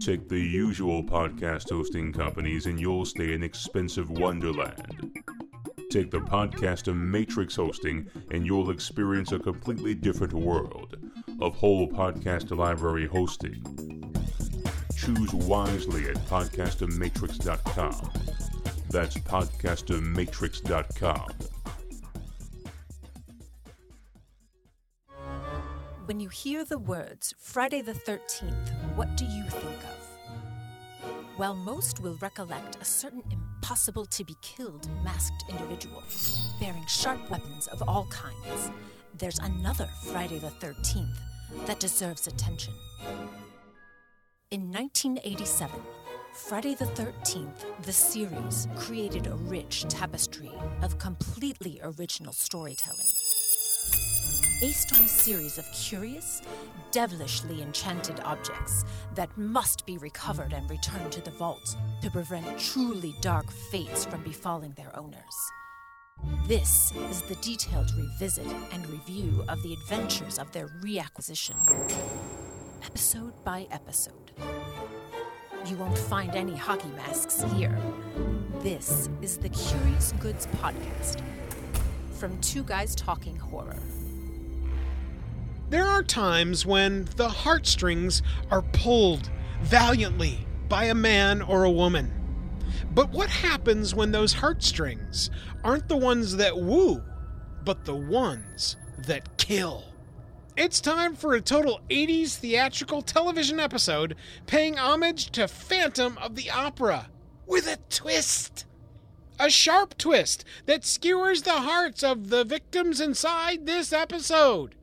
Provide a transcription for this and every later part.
Take the usual podcast hosting companies and you'll stay in expensive wonderland. Take the Podcaster Matrix hosting and you'll experience a completely different world of whole podcast library hosting. Choose wisely at podcastermatrix.com. That's podcastermatrix.com. When you hear the words Friday the 13th, what do you think of? While most will recollect a certain impossible to be killed masked individual bearing sharp weapons of all kinds, there's another Friday the 13th that deserves attention. In 1987, Friday the 13th, the series created a rich tapestry of completely original storytelling. Based on a series of curious, devilishly enchanted objects that must be recovered and returned to the vault to prevent truly dark fates from befalling their owners. This is the detailed revisit and review of the adventures of their reacquisition, episode by episode. You won't find any hockey masks here. This is the Curious Goods Podcast from Two Guys Talking Horror. There are times when the heartstrings are pulled valiantly by a man or a woman. But what happens when those heartstrings aren't the ones that woo, but the ones that kill? It's time for a total 80s theatrical television episode paying homage to Phantom of the Opera with a twist. A sharp twist that skewers the hearts of the victims inside this episode.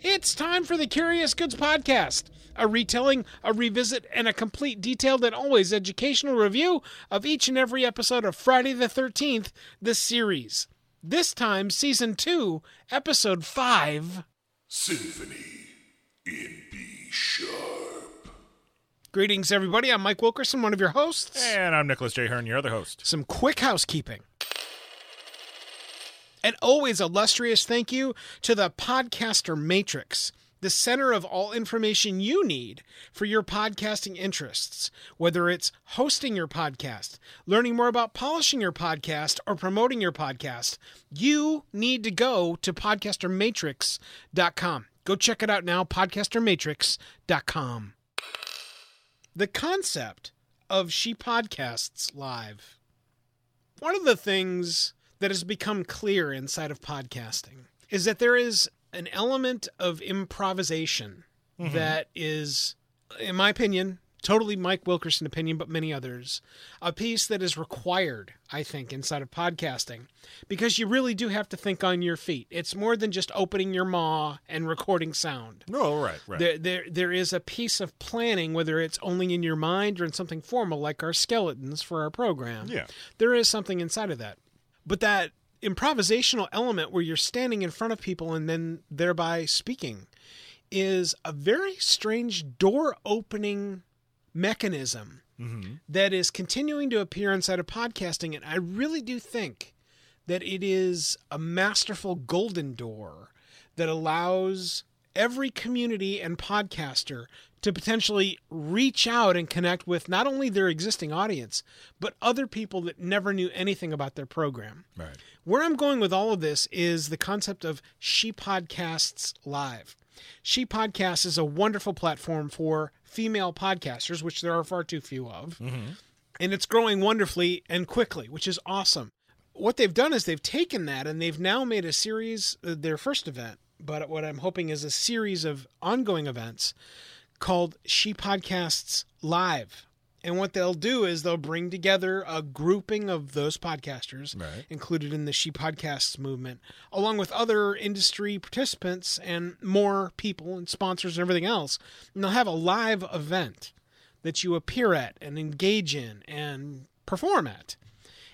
It's time for the Curious Goods Podcast, a retelling, a revisit, and a complete detailed and always educational review of each and every episode of Friday the 13th, the series. This time, Season 2, Episode 5. Symphony in B sharp. Greetings, everybody. I'm Mike Wilkerson, one of your hosts. And I'm Nicholas J. Hearn, your other host. Some quick housekeeping. And always illustrious thank you to the Podcaster Matrix, the center of all information you need for your podcasting interests, whether it's hosting your podcast, learning more about polishing your podcast, or promoting your podcast. You need to go to podcastermatrix.com. Go check it out now, podcastermatrix.com. The concept of She Podcasts Live. One of the things that has become clear inside of podcasting is that there is an element of improvisation mm-hmm. that is, in my opinion, totally Mike Wilkerson opinion, but many others, a piece that is required, I think, inside of podcasting because you really do have to think on your feet. It's more than just opening your maw and recording sound. Oh, right, right. There, there, there is a piece of planning, whether it's only in your mind or in something formal, like our skeletons for our program. Yeah. There is something inside of that. But that improvisational element where you're standing in front of people and then thereby speaking is a very strange door opening mechanism mm-hmm. that is continuing to appear inside of podcasting. And I really do think that it is a masterful golden door that allows every community and podcaster to potentially reach out and connect with not only their existing audience, but other people that never knew anything about their program. Right. Where I'm going with all of this is the concept of She Podcasts Live. She Podcasts is a wonderful platform for female podcasters, which there are far too few of. And it's growing wonderfully and quickly, which is awesome. What they've done is they've taken that and they've now made a series, uh, their first event, but what I'm hoping is a series of ongoing events called She Podcasts Live. And what they'll do is they'll bring together a grouping of those podcasters Right. included in the She Podcasts movement, along with other industry participants and more people and sponsors and everything else. And they'll have a live event that you appear at and engage in and perform at.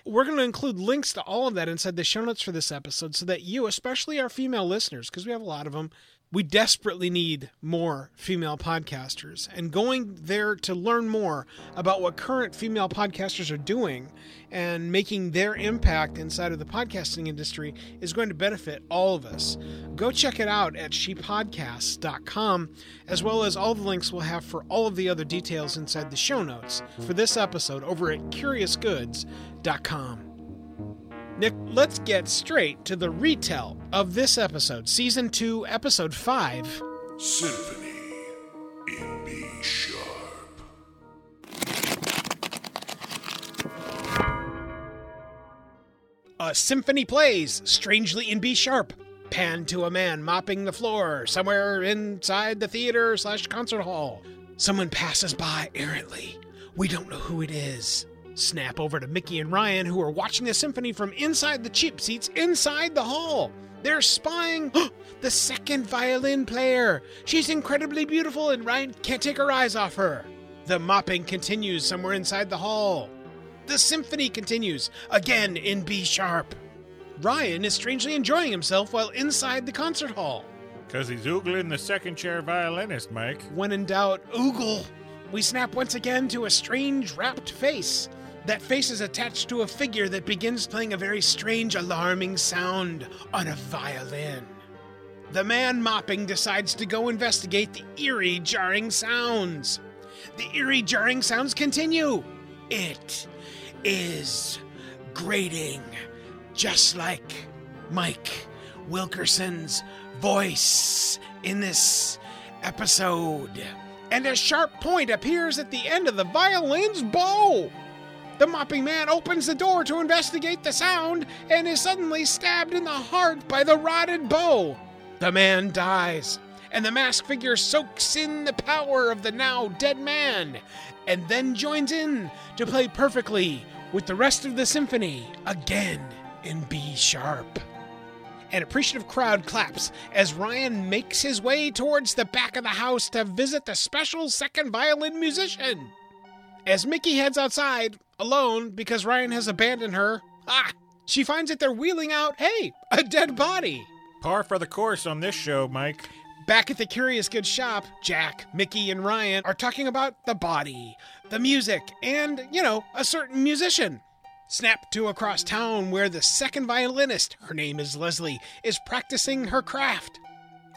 We're going to include links to all of that inside the show notes for this episode so that you, especially our female listeners, because we have a lot of them, We desperately need more female podcasters, and going there to learn more about what current female podcasters are doing and making their impact inside of the podcasting industry is going to benefit all of us. Go check it out at shepodcasts.com, as well as all the links we'll have for all of the other details inside the show notes for this episode over at curiousgoods.com. Nick, let's get straight to the retell of this episode, Season 2, Episode 5. Symphony in B sharp. A symphony plays, strangely in B sharp. Pan to a man mopping the floor somewhere inside the theater slash concert hall. Someone passes by errantly. We don't know who it is. Snap over to Mickey and Ryan, who are watching the symphony from inside the cheap seats inside the hall. They're spying the second violin player. She's incredibly beautiful, and Ryan can't take her eyes off her. The mopping continues somewhere inside the hall. The symphony continues, again in B sharp. Ryan is strangely enjoying himself while inside the concert hall. Because he's oogling the second chair violinist, Mike. When in doubt, oogle. We snap once again to a strange wrapped face. That face is attached to a figure that begins playing a very strange, alarming sound on a violin. The man mopping decides to go investigate the eerie, jarring sounds. The eerie, jarring sounds continue. It is grating, just like Mike Wilkerson's voice in this episode. And a sharp point appears at the end of the violin's bow. The mopping man opens the door to investigate the sound and is suddenly stabbed in the heart by the rotted bow. The man dies, and the masked figure soaks in the power of the now dead man, and then joins in to play perfectly with the rest of the symphony again in B sharp. An appreciative crowd claps as Ryan makes his way towards the back of the house to visit the special second violin musician. As Mickey heads outside, alone because Ryan has abandoned her, ah, she finds that they're wheeling out, hey, a dead body. Par for the course on this show, Mike. Back at the Curious Goods shop, Jack, Mickey, and Ryan are talking about the body, the music, and, you know, a certain musician. Snap to across town where the second violinist, her name is Leslie, is practicing her craft.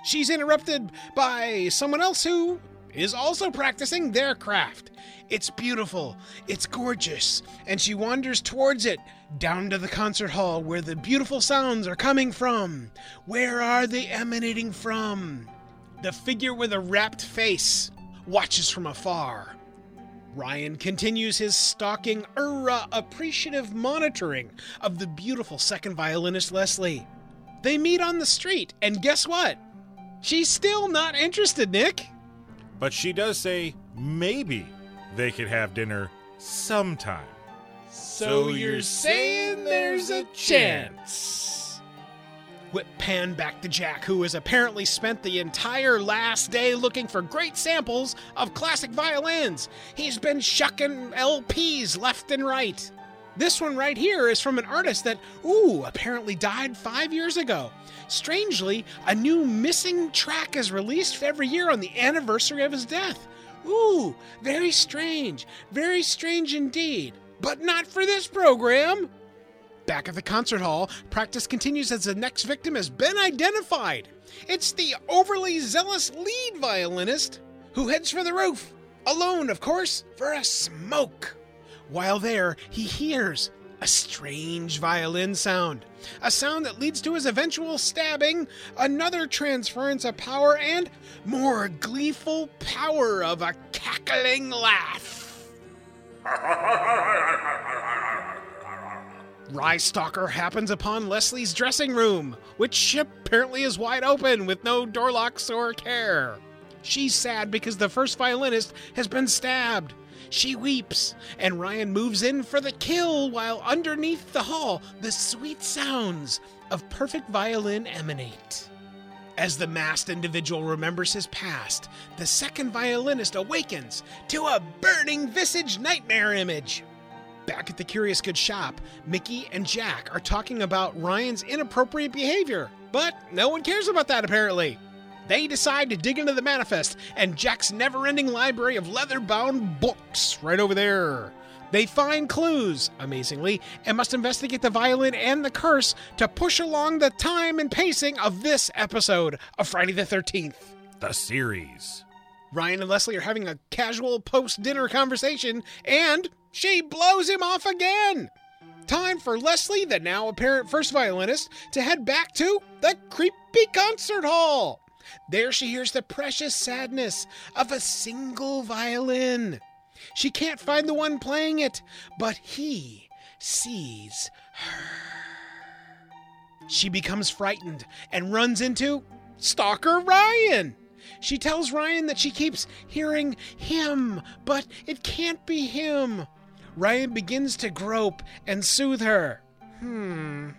She's interrupted by someone else who is also practicing their craft. It's beautiful, it's gorgeous, and she wanders towards it, down to the concert hall where the beautiful sounds are coming from. Where are they emanating from? The figure with a wrapped face watches from afar. Ryan continues his stalking, er, appreciative monitoring of the beautiful second violinist Leslie. They meet on the street, and guess what? She's still not interested, Nick. But she does say maybe they could have dinner sometime. So you're saying there's a chance? Whip pan back to Jack, who has apparently spent the entire last day looking for great samples of classic violins. He's been shucking LPs left and right. This one right here is from an artist that, ooh, apparently died five years ago. Strangely, a new missing track is released every year on the anniversary of his death. Ooh, very strange. Very strange indeed. But not for this program. Back at the concert hall, practice continues as the next victim has been identified. It's the overly zealous lead violinist who heads for the roof, alone, of course, for a smoke. While there, he hears a strange violin sound, a sound that leads to his eventual stabbing, another transference of power, and more gleeful power of a cackling laugh. Rye Stalker happens upon Leslie's dressing room, which apparently is wide open with no door locks or care. She's sad because the first violinist has been stabbed. She weeps, and Ryan moves in for the kill while underneath the hall the sweet sounds of perfect violin emanate. As the masked individual remembers his past, the second violinist awakens to a burning visage nightmare image. Back at the Curious Good shop, Mickey and Jack are talking about Ryan's inappropriate behavior, but no one cares about that apparently. They decide to dig into the manifest and Jack's never ending library of leather bound books right over there. They find clues, amazingly, and must investigate the violin and the curse to push along the time and pacing of this episode of Friday the 13th. The series. Ryan and Leslie are having a casual post dinner conversation, and she blows him off again. Time for Leslie, the now apparent first violinist, to head back to the creepy concert hall. There she hears the precious sadness of a single violin. She can't find the one playing it, but he sees her. She becomes frightened and runs into Stalker Ryan. She tells Ryan that she keeps hearing him, but it can't be him. Ryan begins to grope and soothe her. Hmm.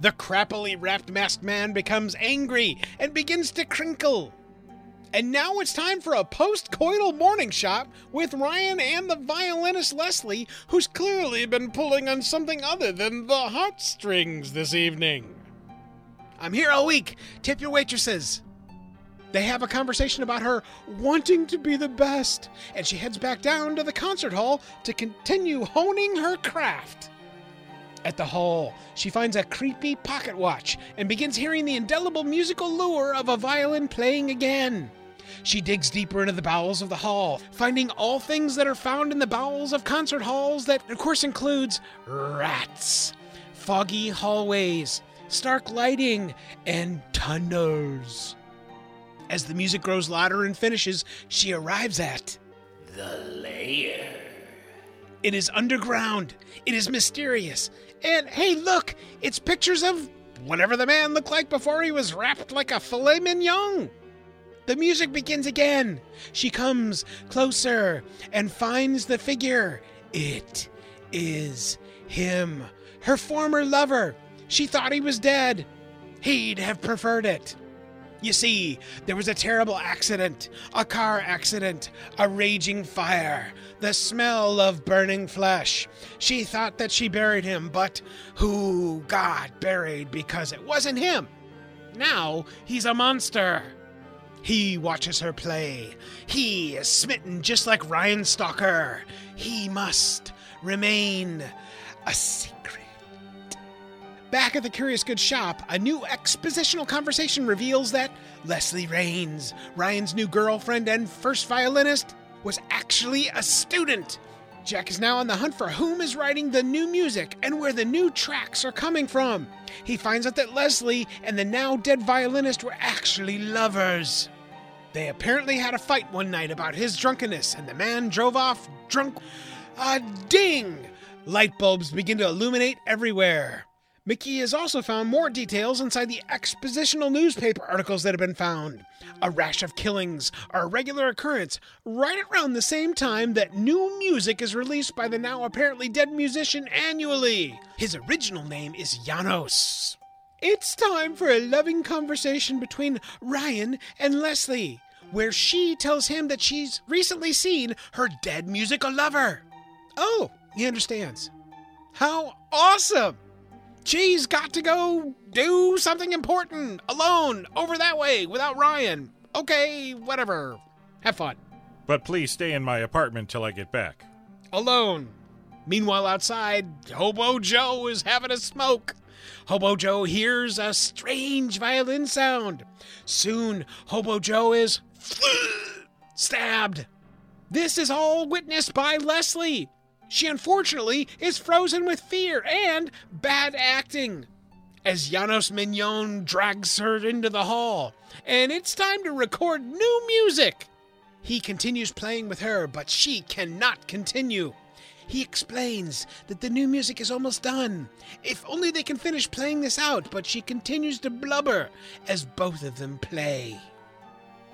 The crappily wrapped masked man becomes angry and begins to crinkle. And now it's time for a post coital morning shot with Ryan and the violinist Leslie, who's clearly been pulling on something other than the heartstrings this evening. I'm here all week. Tip your waitresses. They have a conversation about her wanting to be the best, and she heads back down to the concert hall to continue honing her craft. At the hall, she finds a creepy pocket watch and begins hearing the indelible musical lure of a violin playing again. She digs deeper into the bowels of the hall, finding all things that are found in the bowels of concert halls that, of course, includes rats, foggy hallways, stark lighting, and tunnels. As the music grows louder and finishes, she arrives at the lair. It is underground, it is mysterious, and hey, look, it's pictures of whatever the man looked like before he was wrapped like a filet mignon. The music begins again. She comes closer and finds the figure. It is him, her former lover. She thought he was dead. He'd have preferred it. You see, there was a terrible accident, a car accident, a raging fire, the smell of burning flesh. She thought that she buried him, but who got buried because it wasn't him? Now he's a monster. He watches her play. He is smitten just like Ryan Stalker. He must remain a secret. Back at the Curious Goods shop, a new expositional conversation reveals that Leslie Rains, Ryan's new girlfriend and first violinist, was actually a student. Jack is now on the hunt for whom is writing the new music and where the new tracks are coming from. He finds out that Leslie and the now dead violinist were actually lovers. They apparently had a fight one night about his drunkenness, and the man drove off drunk. A ding! Light bulbs begin to illuminate everywhere. Mickey has also found more details inside the expositional newspaper articles that have been found. A rash of killings are a regular occurrence right around the same time that new music is released by the now apparently dead musician annually. His original name is Janos. It's time for a loving conversation between Ryan and Leslie, where she tells him that she's recently seen her dead musical lover. Oh, he understands. How awesome! She's got to go do something important alone over that way without Ryan. Okay, whatever. Have fun. But please stay in my apartment till I get back. Alone. Meanwhile, outside, Hobo Joe is having a smoke. Hobo Joe hears a strange violin sound. Soon, Hobo Joe is stabbed. This is all witnessed by Leslie. She unfortunately is frozen with fear and bad acting. As Janos Mignon drags her into the hall, and it's time to record new music. He continues playing with her, but she cannot continue. He explains that the new music is almost done. If only they can finish playing this out, but she continues to blubber as both of them play.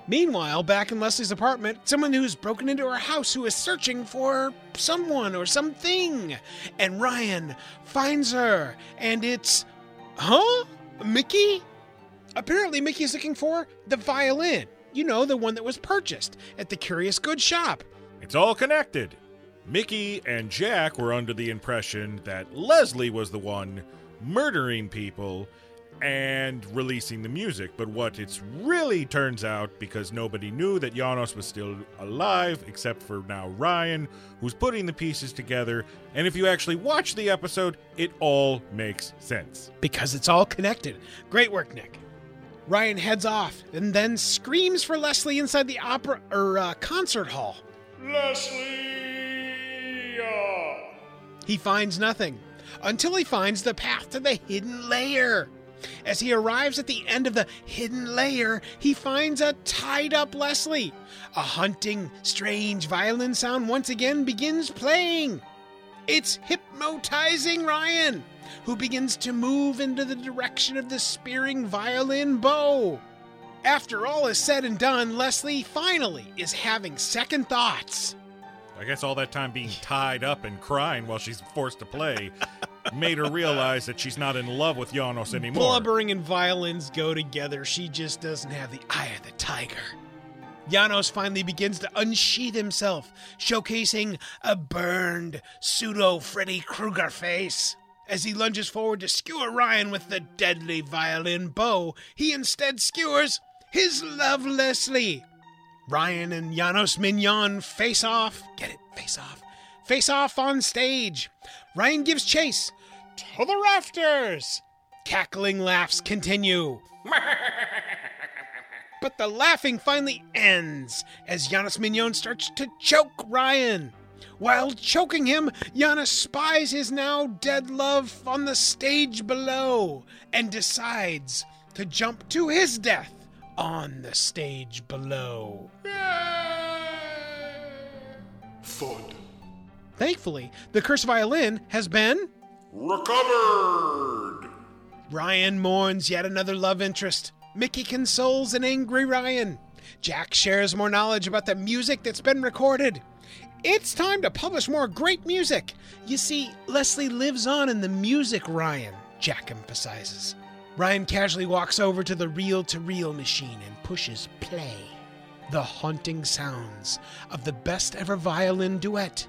Meanwhile, back in Leslie's apartment, someone who's broken into her house who is searching for someone or something. And Ryan finds her, and it's. Huh? Mickey? Apparently, Mickey is looking for the violin. You know, the one that was purchased at the Curious Goods shop. It's all connected. Mickey and Jack were under the impression that Leslie was the one murdering people and releasing the music. But what it's really turns out, because nobody knew that Janos was still alive, except for now Ryan, who's putting the pieces together. And if you actually watch the episode, it all makes sense. because it's all connected. Great work, Nick. Ryan heads off and then screams for Leslie inside the opera or uh, concert hall. Leslie! uh, He finds nothing until he finds the path to the hidden lair. As he arrives at the end of the hidden lair, he finds a tied up Leslie. A hunting, strange violin sound once again begins playing. It's hypnotizing Ryan, who begins to move into the direction of the spearing violin bow. After all is said and done, Leslie finally is having second thoughts. I guess all that time being tied up and crying while she's forced to play made her realize that she's not in love with Janos anymore. Blubbering and violins go together. She just doesn't have the eye of the tiger. Janos finally begins to unsheath himself, showcasing a burned pseudo Freddy Krueger face. As he lunges forward to skewer Ryan with the deadly violin bow, he instead skewers his love Leslie. Ryan and Janos Mignon face off. Get it? Face off. Face off on stage. Ryan gives chase to the rafters. Cackling laughs continue. but the laughing finally ends as Janos Mignon starts to choke Ryan. While choking him, Janos spies his now dead love on the stage below and decides to jump to his death on the stage below. Thud. Thankfully, the cursed violin has been. Recovered! Ryan mourns yet another love interest. Mickey consoles an angry Ryan. Jack shares more knowledge about the music that's been recorded. It's time to publish more great music. You see, Leslie lives on in the music, Ryan, Jack emphasizes. Ryan casually walks over to the reel to reel machine and pushes play. The haunting sounds of the best ever violin duet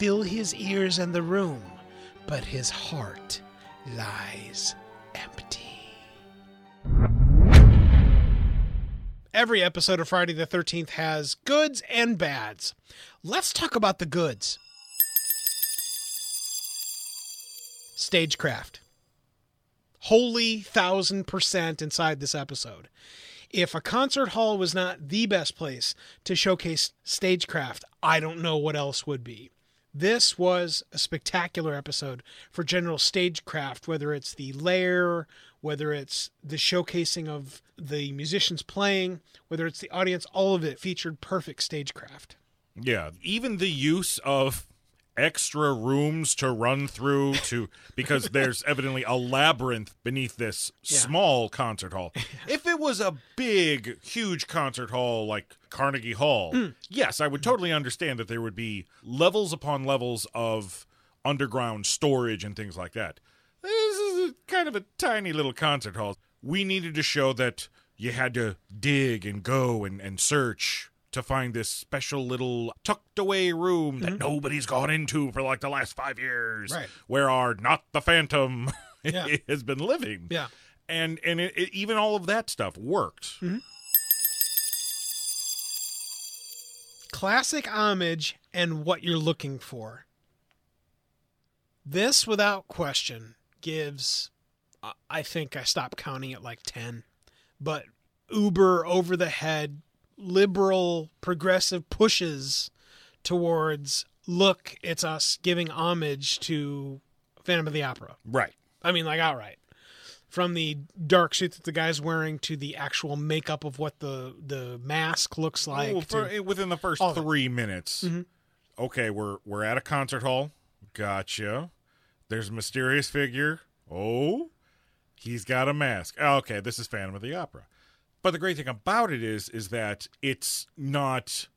fill his ears and the room, but his heart lies empty. Every episode of Friday the 13th has goods and bads. Let's talk about the goods. Stagecraft. Holy thousand percent inside this episode. If a concert hall was not the best place to showcase stagecraft, I don't know what else would be. This was a spectacular episode for general stagecraft, whether it's the layer, whether it's the showcasing of the musicians playing, whether it's the audience, all of it featured perfect stagecraft. Yeah, even the use of extra rooms to run through to because there's evidently a labyrinth beneath this Yeah. small concert hall. If it was a big, huge concert hall like Carnegie Hall, Hmm. yes, I would totally understand that there would be levels upon levels of underground storage and things like that. This is a, kind of a tiny little concert hall. We needed to show that you had to dig and go and, and search to find this special little tucked away room that mm-hmm. nobody's gone into for like the last five years, Right. where our not the Phantom Yeah. has been living. Yeah. and and it, it, even all of that stuff worked. Mm-hmm. classic homage and what you're looking for. This, without question, gives. I- I think I stopped counting at like 10. But uber over the head, liberal, progressive pushes towards look, it's us giving homage to Phantom of the Opera. Right. I mean, like outright. From the dark suit that the guy's wearing to the actual makeup of what the the mask looks like. Well, for, to- within the first all of it. three minutes. Mhm. Okay, we're we're at a concert hall. Gotcha. There's a mysterious figure. Oh, he's got a mask. Okay, this is Phantom of the Opera. But the great thing about it is, is that it's not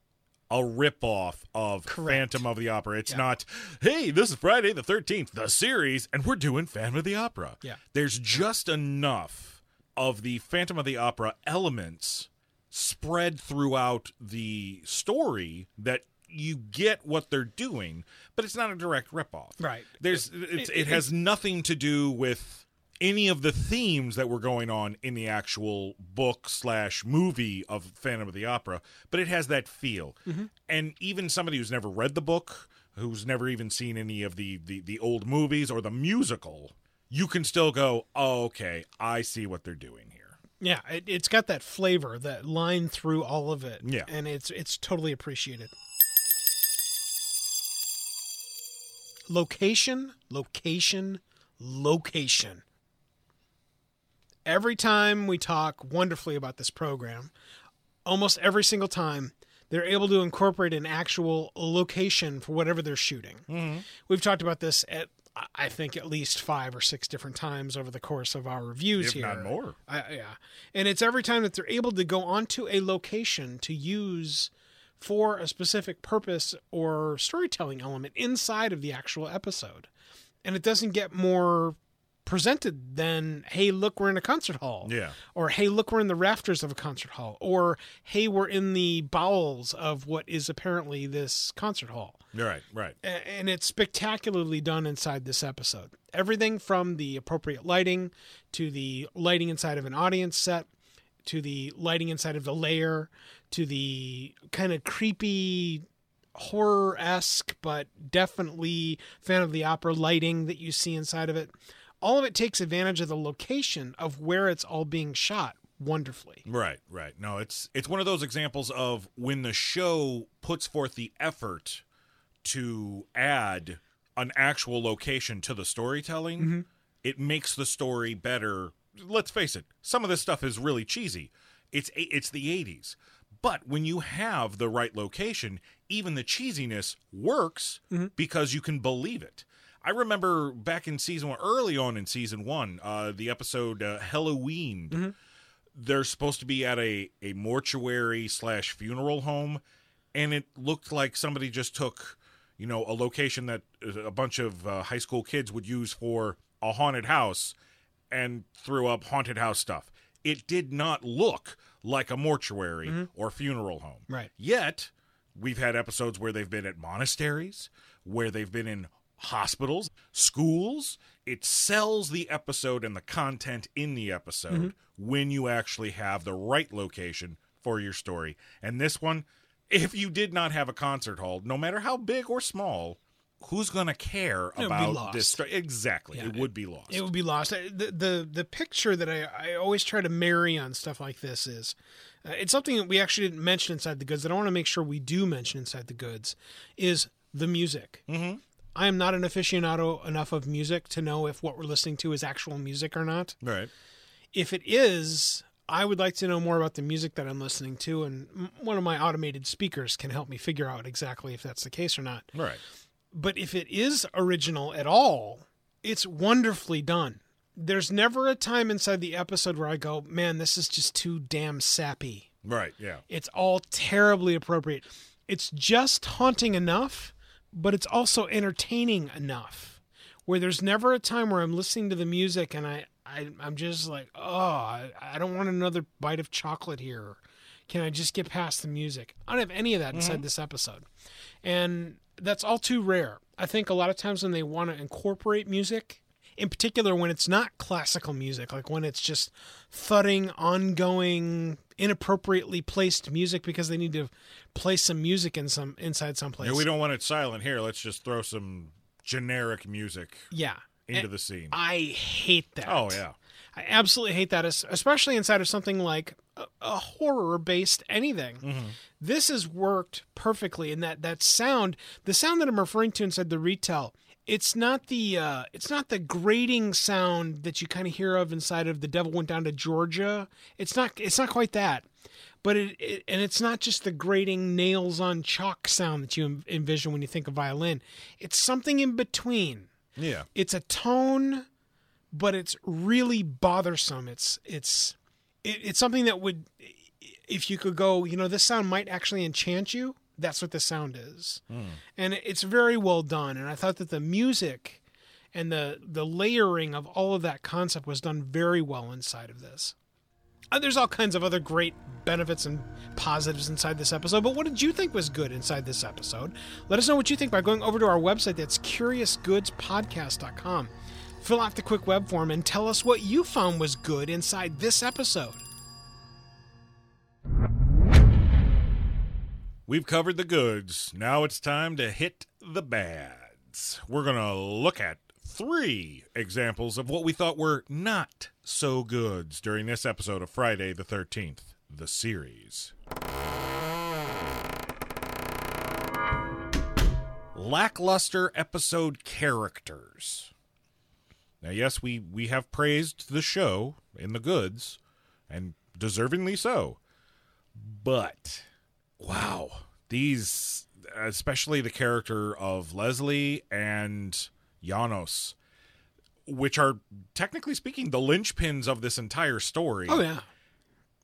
a ripoff of Correct. Phantom of the Opera. It's Yeah. not, hey, this is Friday the 13th, the series, and we're doing Phantom of the Opera. Yeah. There's just enough of the Phantom of the Opera elements spread throughout the story that you get what they're doing, but it's not a direct ripoff. Right. There's it's, it- it, has nothing to do with any of the themes that were going on in the actual book slash movie of Phantom of the Opera, but it has that feel. Mm-hmm. And even somebody who's never read the book, who's never even seen any of the, the, the old movies or the musical, you can still go, oh, okay, I see what they're doing here. Yeah, it, it's got that flavor, that line through all of it. Yeah. and it's it's totally appreciated. Location, location, location. Every time we talk wonderfully about this program, almost every single time they're able to incorporate an actual location for whatever they're shooting. Mm-hmm. We've talked about this at I- I think at least five or six different times over the course of our reviews If here. not more. I, yeah, and it's every time that they're able to go onto a location to use for a specific purpose or storytelling element inside of the actual episode, and it doesn't get more presented than hey look we're in a concert hall Yeah. or hey look we're in the rafters of a concert hall or hey we're in the bowels of what is apparently this concert hall Right, right. and it's spectacularly done inside this episode. Everything from the appropriate lighting to the lighting inside of an audience set to the lighting inside of the layer to the kind of creepy horror esque but definitely fan of the opera lighting that you see inside of it. All of it takes advantage of the location of where it's all being shot wonderfully. Right, right. No, it's it's one of those examples of when the show puts forth the effort to add an actual location to the storytelling, mm-hmm. it makes the story better. Let's face it, some of this stuff is really cheesy. It's it's the 80s. But when you have the right location, even the cheesiness works mm-hmm. because you can believe it. I remember back in season one, early on in season one, uh, the episode uh, Halloween. They're supposed to be at a, a mortuary slash funeral home and it looked like somebody just took you know a location that a bunch of uh, high school kids would use for a haunted house and threw up haunted house stuff. It did not look like a mortuary or funeral home. Right. yet we've had episodes where they've been at monasteries where they've been in hospitals, schools. It sells the episode and the content in the episode when you actually have the right location for your story. And this one, if you did not have a concert hall, no matter how big or small, who's going to care be about this story? Exactly. Yeah, it would be lost. It would be lost. The the the picture that I, I always try to marry on stuff like this is uh, it's something that we actually didn't mention inside the goods that I want to make sure we do mention inside the goods is the music. Mm-hmm. I am not an aficionado enough of music to know if what we're listening to is actual music or not. right. If it is, I would like to know more about the music that I'm listening to, and m- one of my automated speakers can help me figure out exactly if that's the case or not Right. but if it is original at all, it's wonderfully done. There's never a time inside the episode where I go, man, this is just too damn sappy. Right. Yeah. It's all terribly appropriate. It's just haunting enough, but it's also entertaining enough. Where there's never a time where I'm listening to the music and I, I I'm just like, oh, I, I don't want another bite of chocolate here. Can I just get past the music? I don't have any of that inside mm-hmm. this episode. And that's all too rare. I think a lot of times when they want to incorporate music, in particular when it's not classical music, like when it's just thudding, ongoing, inappropriately placed music because they need to place some music in some inside someplace. Yeah, we don't want it silent here. Let's just throw some generic music Yeah. into And the scene. I hate that. Oh, yeah. I absolutely hate that, especially inside of something like a, a horror-based anything. Mm-hmm. This has worked perfectly, and that that sound, the sound that I'm referring to inside the retell, it's not the uh, it's not the grating sound that you kind of hear of inside of the Devil Went Down to Georgia. It's not it's not quite that, but it, it and it's not just the grating nails on chalk sound that you envision when you think of violin. It's something in between Yeah. it's a tone but it's really bothersome it's it's it, it's something that would if you could go you know this sound might actually enchant you that's what the sound is and it's very well done and i thought that the music and the the layering of all of that concept was done very well inside of this uh, there's all kinds of other great benefits and positives inside this episode, but what did you think was good inside this episode? Let us know what you think by going over to our website. That's curiousgoodspodcast.com. Fill out the quick web form and tell us what you found was good inside this episode. We've covered the goods. Now it's time to hit the bads. We're going to look at three examples of what we thought were not so goods during this episode of Friday the 13th, the series. Lackluster episode characters. Now, yes, we, we have praised the show in the goods, and deservingly so. But, wow, these, especially the character of Leslie and Janos, which are technically speaking the linchpins of this entire story. Oh yeah,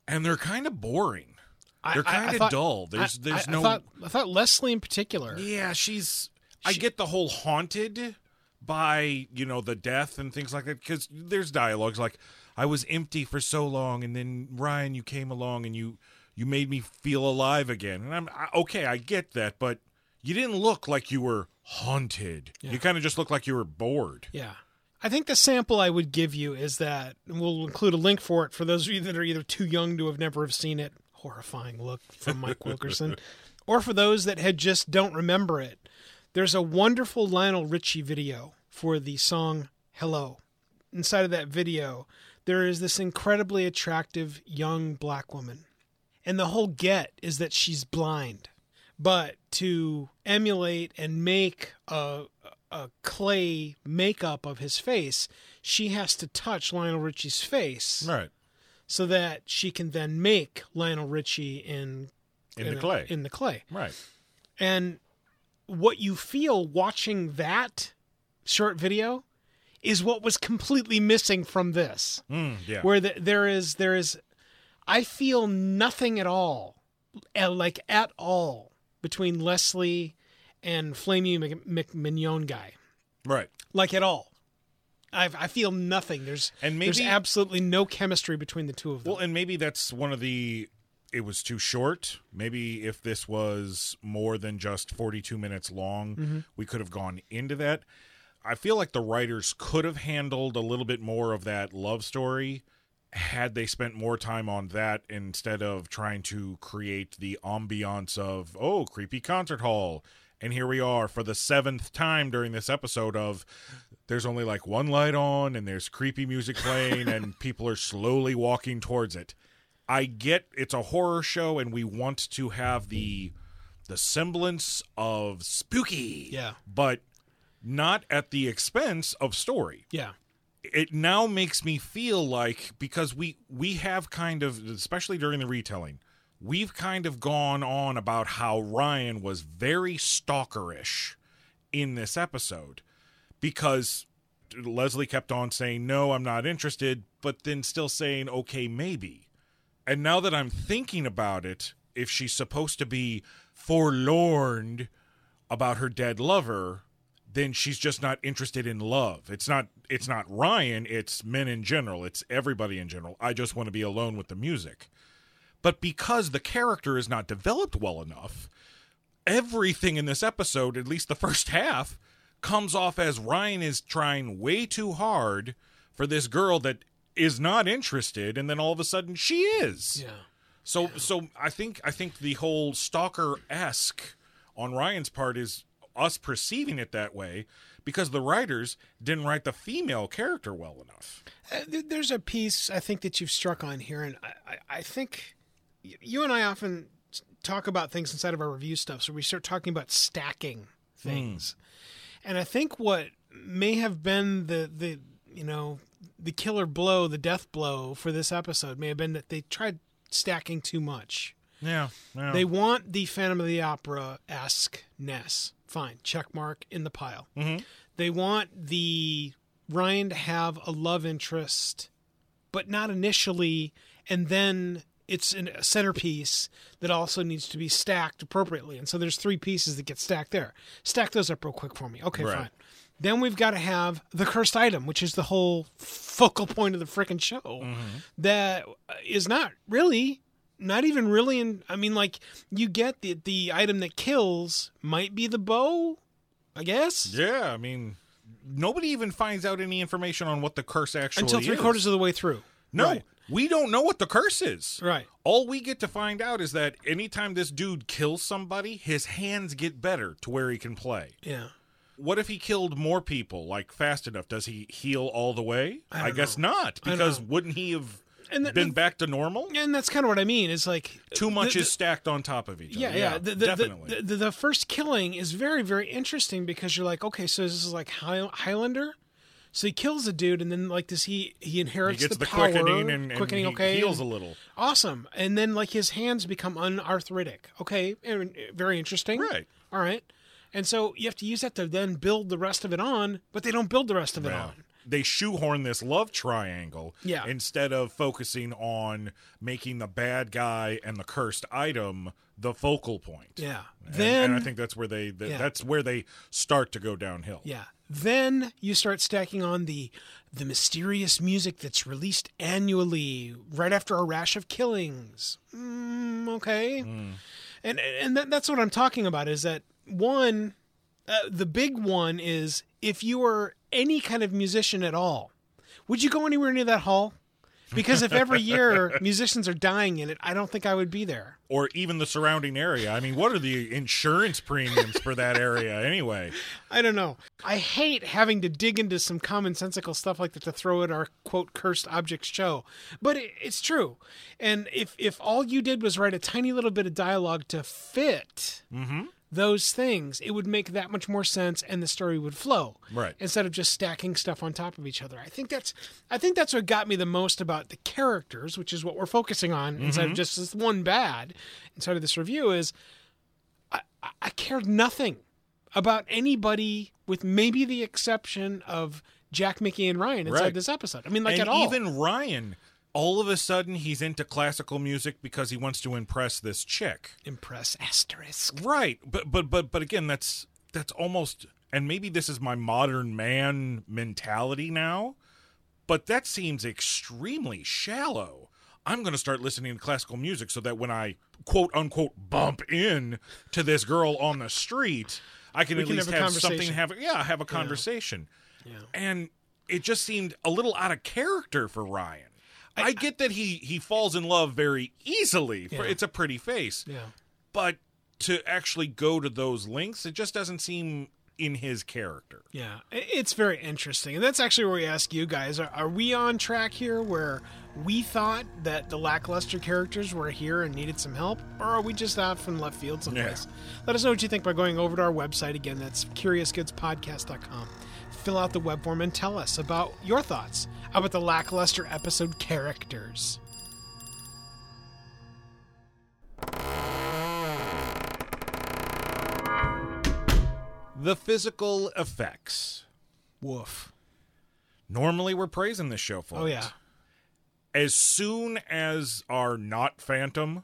and they're kind of boring. I- They're kind of dull. There's I- there's I, no I thought, I thought Leslie in particular. yeah, she's. I get the whole haunted by you know the death and things like that because there's dialogues like I was empty for so long and then Ryan you came along and you you made me feel alive again and I'm I, okay I get that but you didn't look like you were haunted. Yeah. You kind of just looked like you were bored. Yeah. I think the sample I would give you is that and we'll include a link for it for those of you that are either too young to have never have seen it. Horrifying look from Mike Wilkerson. Or for those that had just don't remember it. There's a wonderful Lionel Richie video for the song Hello. Inside of that video, there is this incredibly attractive young black woman. And the whole get is that she's blind. But to emulate and make a, a clay makeup of his face, she has to touch Lionel Richie's face Right. so that she can then make Lionel Richie in In the a- clay. In the clay. Right. And what you feel watching that short video is what was completely missing from this Mm, yeah. where the, there is there is I feel nothing at all uh, like at all between Leslie and Flamey Mc- McMignon guy right. like at all I I feel nothing there's And there's absolutely no chemistry between the two of them Well, and maybe that's one of the. It was too short. Maybe if this was more than just 42 minutes long, we could have gone into that. I feel like the writers could have handled a little bit more of that love story had they spent more time on that instead of trying to create the ambiance of, oh, creepy concert hall. And here we are for the seventh time during this episode of there's only like one light on and there's creepy music playing and people are slowly walking towards it. I get it's a horror show and we want to have the the semblance of spooky. Yeah. But not at the expense of story yeah it now makes me feel like because we we have kind of especially during the retelling we've kind of gone on about how Ryan was very stalkerish in this episode because Leslie kept on saying no I'm not interested but then still saying okay maybe and now that I'm thinking about it if she's supposed to be forlorn about her dead lover then she's just not interested in love. It's not it's not Ryan, it's men in general, it's everybody in general. I just want to be alone with the music. But because the character is not developed well enough, everything in this episode, at least the first half, comes off as Ryan is trying way too hard for this girl that is not interested and then all of a sudden she is. yeah So so I think I think the whole stalker esque on Ryan's part is us perceiving it that way because the writers didn't write the female character well enough. Uh, there's a piece I think that you've struck on here, and I, I, I think you and I often talk about things inside of our review stuff. So we start talking about stacking things, and I think what may have been the the you know the killer blow, the death blow for this episode may have been that they tried stacking too much. Yeah, yeah. They want the Phantom of the Opera esque ness. Fine, check mark in the pile. Mhm. They want the Ryan to have a love interest, but not initially, and then it's an- a centerpiece that also needs to be stacked appropriately. And so there's three pieces that get stacked there. Stack those up real quick for me. Okay, Right. fine. Then we've got to have the cursed item, which is the whole focal point of the frickin' show. That is not really, not even really. In I mean, like you get the the item that kills might be the bow, I guess. yeah, I mean nobody even finds out any information on what the curse actually Until three is. quarters of the way through. No, Right. we don't know what the curse is. Right. All we get to find out is that anytime this dude kills somebody, his hands get better to where he can play. Yeah. What if he killed more people, like fast enough? Does he heal all the way? I don't guess not, I because wouldn't he have And the- been the- back to normal? And that's kind of what I mean. Is like Too much the- is stacked on top of each Yeah, other. yeah. The, the, definitely. The, the, the first killing is very, very interesting because you're like, okay, so this is like High, Highlander. So he kills a dude, and then like does he he he inherits gets the, the, power, quickening and, and quickening, he okay, heals a little. awesome, and then like his hands become unarthritic. Okay, and- uh, very interesting. Right. All right, and so you have to use that to then build the rest of it on, but they don't build the rest of it Yeah. on. They shoehorn this love triangle Yeah. instead of focusing on making the bad guy and the cursed item the focal point. Yeah. And, then and I think that's where they that, Yeah. that's where they start to go downhill. Yeah. Then you start stacking on the the mysterious music that's released annually right after a rash of killings. Mm, okay. And and that, that's what I'm talking about is that one uh, the big one is if you were any kind of musician at all, would you go anywhere near that hall? Because if every year musicians are dying in it, I don't think I would be there. Or even the surrounding area. I mean, what are the insurance premiums for that area anyway? I don't know. I hate having to dig into some commonsensical stuff like that to throw at our quote cursed objects show, but it, it's true. And if if all you did was write a tiny little bit of dialogue to fit mm-hmm. Those things, it would make that much more sense, and the story would flow. Right. Instead of just stacking stuff on top of each other. I think that's I think that's what got me the most about the characters, which is what we're focusing on instead of mm-hmm. just this one bad inside of this review is I, I- I cared nothing about anybody with maybe the exception of Jack, Mickey, and Ryan inside Right. this episode. I mean, like and at all. even Ryan, all of a sudden he's into classical music because he wants to impress this chick. impress asterisk. Right. But but but but again, that's that's almost and maybe this is my modern man mentality now, but that seems extremely shallow. I'm going to start listening to classical music so that when I quote unquote bump in to this girl on the street, I can We at can least have have, something have yeah, have a conversation. Yeah, And it just seemed a little out of character for Ryan. I, get that he he falls in love very easily. For, Yeah. It's a pretty face Yeah. but to actually go to those links, it just doesn't seem in his character. Yeah, it's very interesting, and that's actually where we ask you guys: Are, are we on track here, where we thought that the lackluster characters were here and needed some help, or are we just off in left field someplace? Let us know what you think by going over to our website again. That's curiousgoodspodcast.com. Fill out the web form and tell us about your thoughts about the lackluster episode characters. The physical effects. Woof. Normally, we're praising this show for Oh it. yeah. As soon as our not Phantom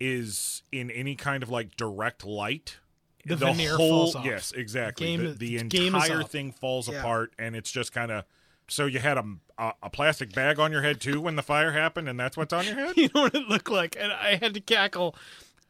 is in any kind of like direct light, The veneer whole falls off. yes, exactly. Game the the game entire thing falls Yeah. apart, and it's just kind of. So you had a, a a plastic bag on your head too when the fire happened, and that's what's on your head. You know what it looked like? And I had to cackle.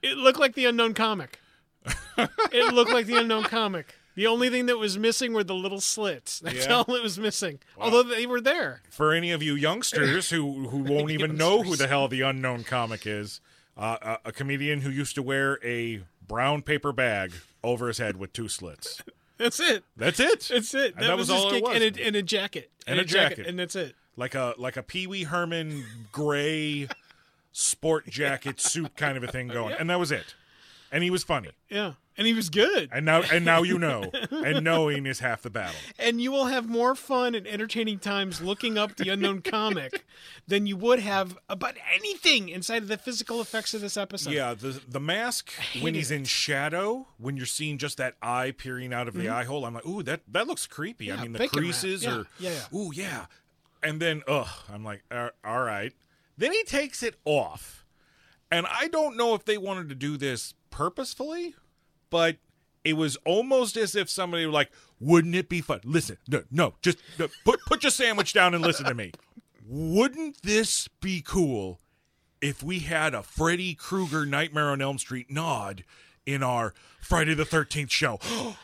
It looked like the unknown comic. it looked like the unknown comic. The only thing that was missing were the little slits. That's Yeah. all it was missing. Although they were there. for any of you youngsters who who won't even know who the hell the unknown comic is, uh, a, a comedian who used to wear a brown paper bag over his head with two slits. That's it. That's it. That's it. And that was his all it was. And a, and a jacket. And a jacket. And that's it. like a like a Pee Wee Herman gray sport jacket suit kind of a thing going, and that was it. And he was funny. Yeah. And he was good. And now and now you know. And knowing is half the battle. And you will have more fun and entertaining times looking up the unknown comic than you would have about anything inside of the physical effects of this episode. Yeah, the the mask when he's in shadow, when you're seeing just that eye peering out of the eye hole, I'm like, ooh, that that looks creepy. I Mm-hmm. Mean, the creases Yeah, are, yeah, yeah. ooh, yeah. And then, ugh, I'm like, "Uh, all right. Then he takes it off, and I don't know if they wanted to do this purposefully, but it was almost as if somebody were like, wouldn't it be fun? Listen, no, no, just no, put put your sandwich down and listen to me. Wouldn't this be cool if we had a Freddy Krueger Nightmare on Elm Street nod in our Friday the 13th show?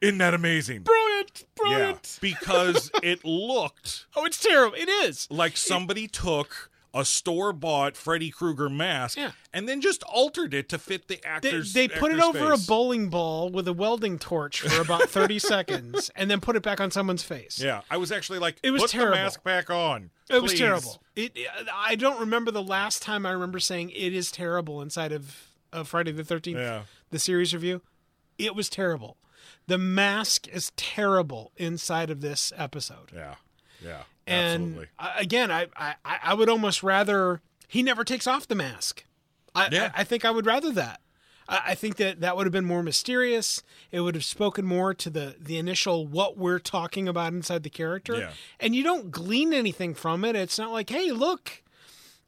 Isn't that amazing? Brilliant. brilliant, brilliant. because it looked Oh, it's terrible. It is. like somebody took a store bought Freddy Krueger mask Yeah. and then just altered it to fit the They, actor's they put it over face. a bowling ball with a welding torch for about 30 seconds and then put it back on someone's face. Yeah, I was actually like, It was put terrible. the mask back on. It was terrible. It, I don't remember the last time I remember saying it is terrible inside of, of Friday the 13th, Yeah. the series review. It was terrible. The mask is terrible inside of this episode. Yeah, yeah, And absolutely. Again, I, I I would almost rather he never takes off the mask. I Yeah. I, I think I would rather that. I, I think that that would have been more mysterious. It would have spoken more to the the initial what we're talking about inside the character. Yeah. And you don't glean anything from it. It's not like, hey, look,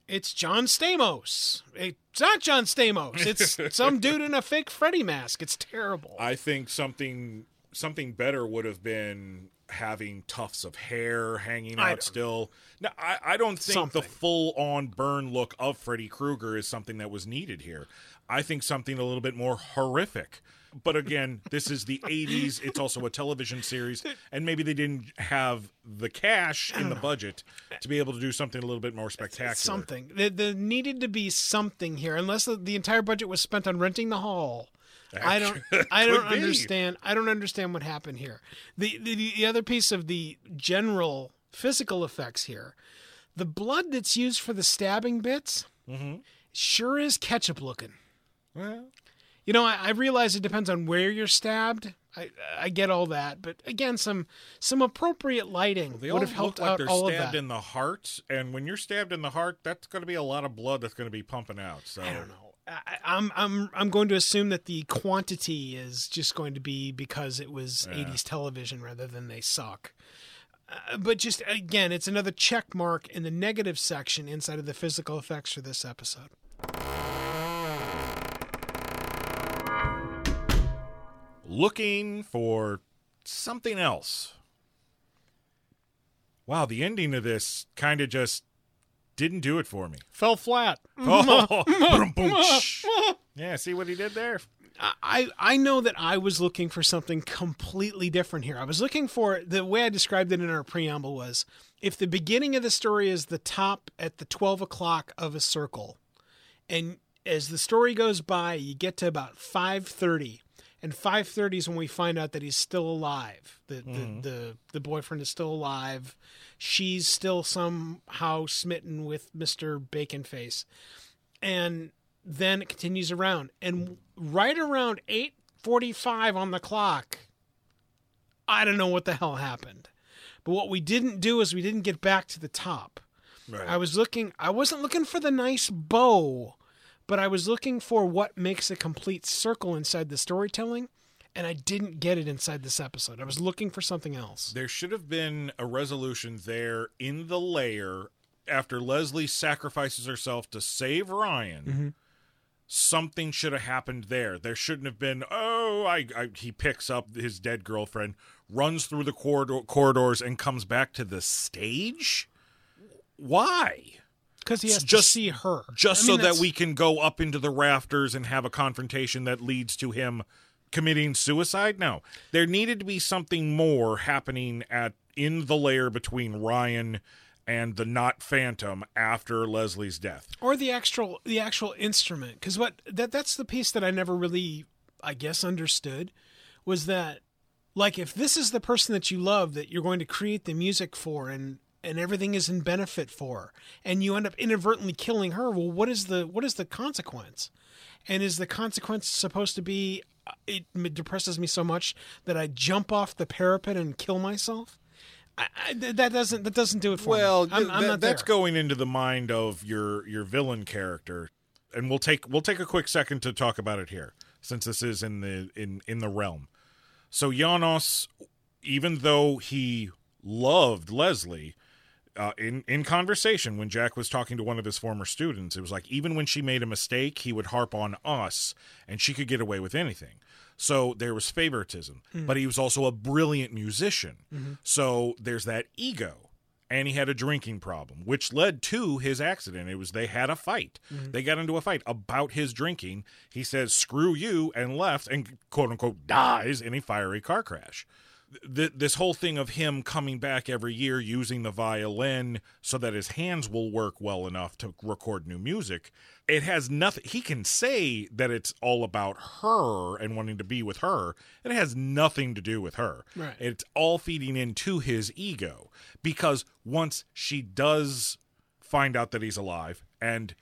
it's John Stamos. It's not John Stamos. It's some dude in a fake Freddy mask. It's terrible. I think something something better would have been having tufts of hair hanging out still. No, I, I don't think Something. the full on burn look of Freddy Krueger is something that was needed here. I think something a little bit more horrific. But again, this is the 80s. It's also a television series. And maybe they didn't have the cash in the budget to be able to do something a little bit more spectacular. something. There, there needed to be something here, unless the, the entire budget was spent on renting the hall. I don't. I don't be. understand. I don't understand what happened here. The, the the other piece of the general physical effects here, the blood that's used for the stabbing bits, mm-hmm. sure is ketchup looking. Well, You know, I, I realize it depends on where you're stabbed. I I get all that, but again, some some appropriate lighting They would have helped like out they're all of stabbed that. in the heart, and when you're stabbed in the heart, that's going to be a lot of blood that's going to be pumping out. So I don't know. I, I'm I'm I'm going to assume that the quantity is just going to be because it was 80s television rather than they suck. Uh, but just again, it's another check mark in the negative section inside of the physical effects for this episode. looking for something else. Wow, the ending of this kind of just didn't do it for me. Fell flat. Oh, boom, boom, yeah, see what he did there? I I know that I was looking for something completely different here. I was looking for the way I described it in our preamble was if the beginning of the story is the top at the twelve o'clock of a circle, and as the story goes by, you get to about five thirty, and five thirty is when we find out that he's still alive. The, the mm-hmm. the the boyfriend is still alive. She's still somehow smitten with Mister bacon face and then it continues around and right around 8:45 on the clock I don't know what the hell happened but what we didn't do is we didn't get back to the top Right. I was looking I wasn't looking for the nice bow but I was looking for what makes a complete circle inside the storytelling and I didn't get it inside this episode I was looking for something else there should have been a resolution there in the lair after Leslie sacrifices herself to save Ryan. Mm-hmm. Something should have happened there. There shouldn't have been. Oh, I, I he picks up his dead girlfriend, runs through the corridor, corridors, and comes back to the stage. Why? Cuz he has to Just- see her Just I so mean, that we can go up into the rafters and have a confrontation that leads to him committing suicide? No. There needed to be something more happening at in the lair between Ryan and the not Phantom after Leslie's death. or the actual the actual instrument because what that that's the piece that i never really i guess understood was that like if this is the person that you love that you're going to create the music for and and everything is in benefit for her. And you end up inadvertently killing her. Well what is the what is the consequence? And is the consequence supposed to be uh, it depresses me so much that i jump off the parapet and kill myself? I, I, that doesn't that doesn't do it for Well, me. I'm that's going into the mind of your your villain character, and we'll take we'll take a quick second to talk about it here, since this is in the in in the realm. So Janos, even though he loved Leslie, uh, in in conversation when Jack was talking to one of his former students, it was like even when she made a mistake, he would harp on us, and she could get away with anything. So there was favoritism, hmm. but he was also a brilliant musician. Mm-hmm. So there's that ego, and he had a drinking problem, which led to his accident. It was they had a fight. Mm-hmm. They got into a fight about his drinking. He says "screw you" and left, and quote unquote dies in a fiery car crash. Th- this whole thing of him coming back every year using the violin so that his hands will work well enough to record new music it has nothing he can say that it's all about her and wanting to be with her it has nothing to do with her. Right. it's all feeding into his ego because once she does find out that he's alive and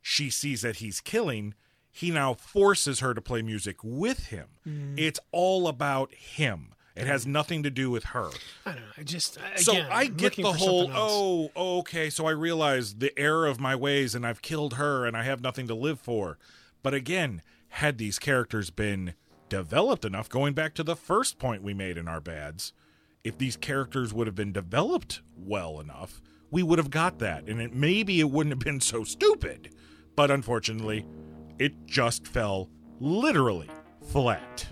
she sees that he's killing he now forces her to play music with him. Mm. It's all about him it has nothing to do with her. I don't know. I just again, so I get the whole oh, oh okay so I realize the error of my ways and I've killed her and I have nothing to live for. But again had these characters been developed enough going back to the first point we made in our bads if these characters would have been developed well enough we would have got that. And it maybe it wouldn't have been so stupid but unfortunately it just fell literally flat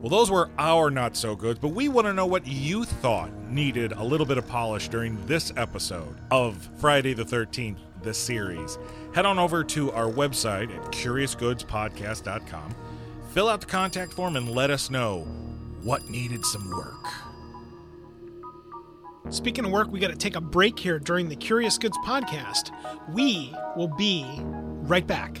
well, those were our not so goods, but we want to know what you thought needed a little bit of polish during this episode of Friday the 13th, the series. Head on over to our website at curiousgoodspodcast.com, fill out the contact form, and let us know what needed some work. Speaking of work, we got to take a break here during the Curious Goods podcast. We will be right back.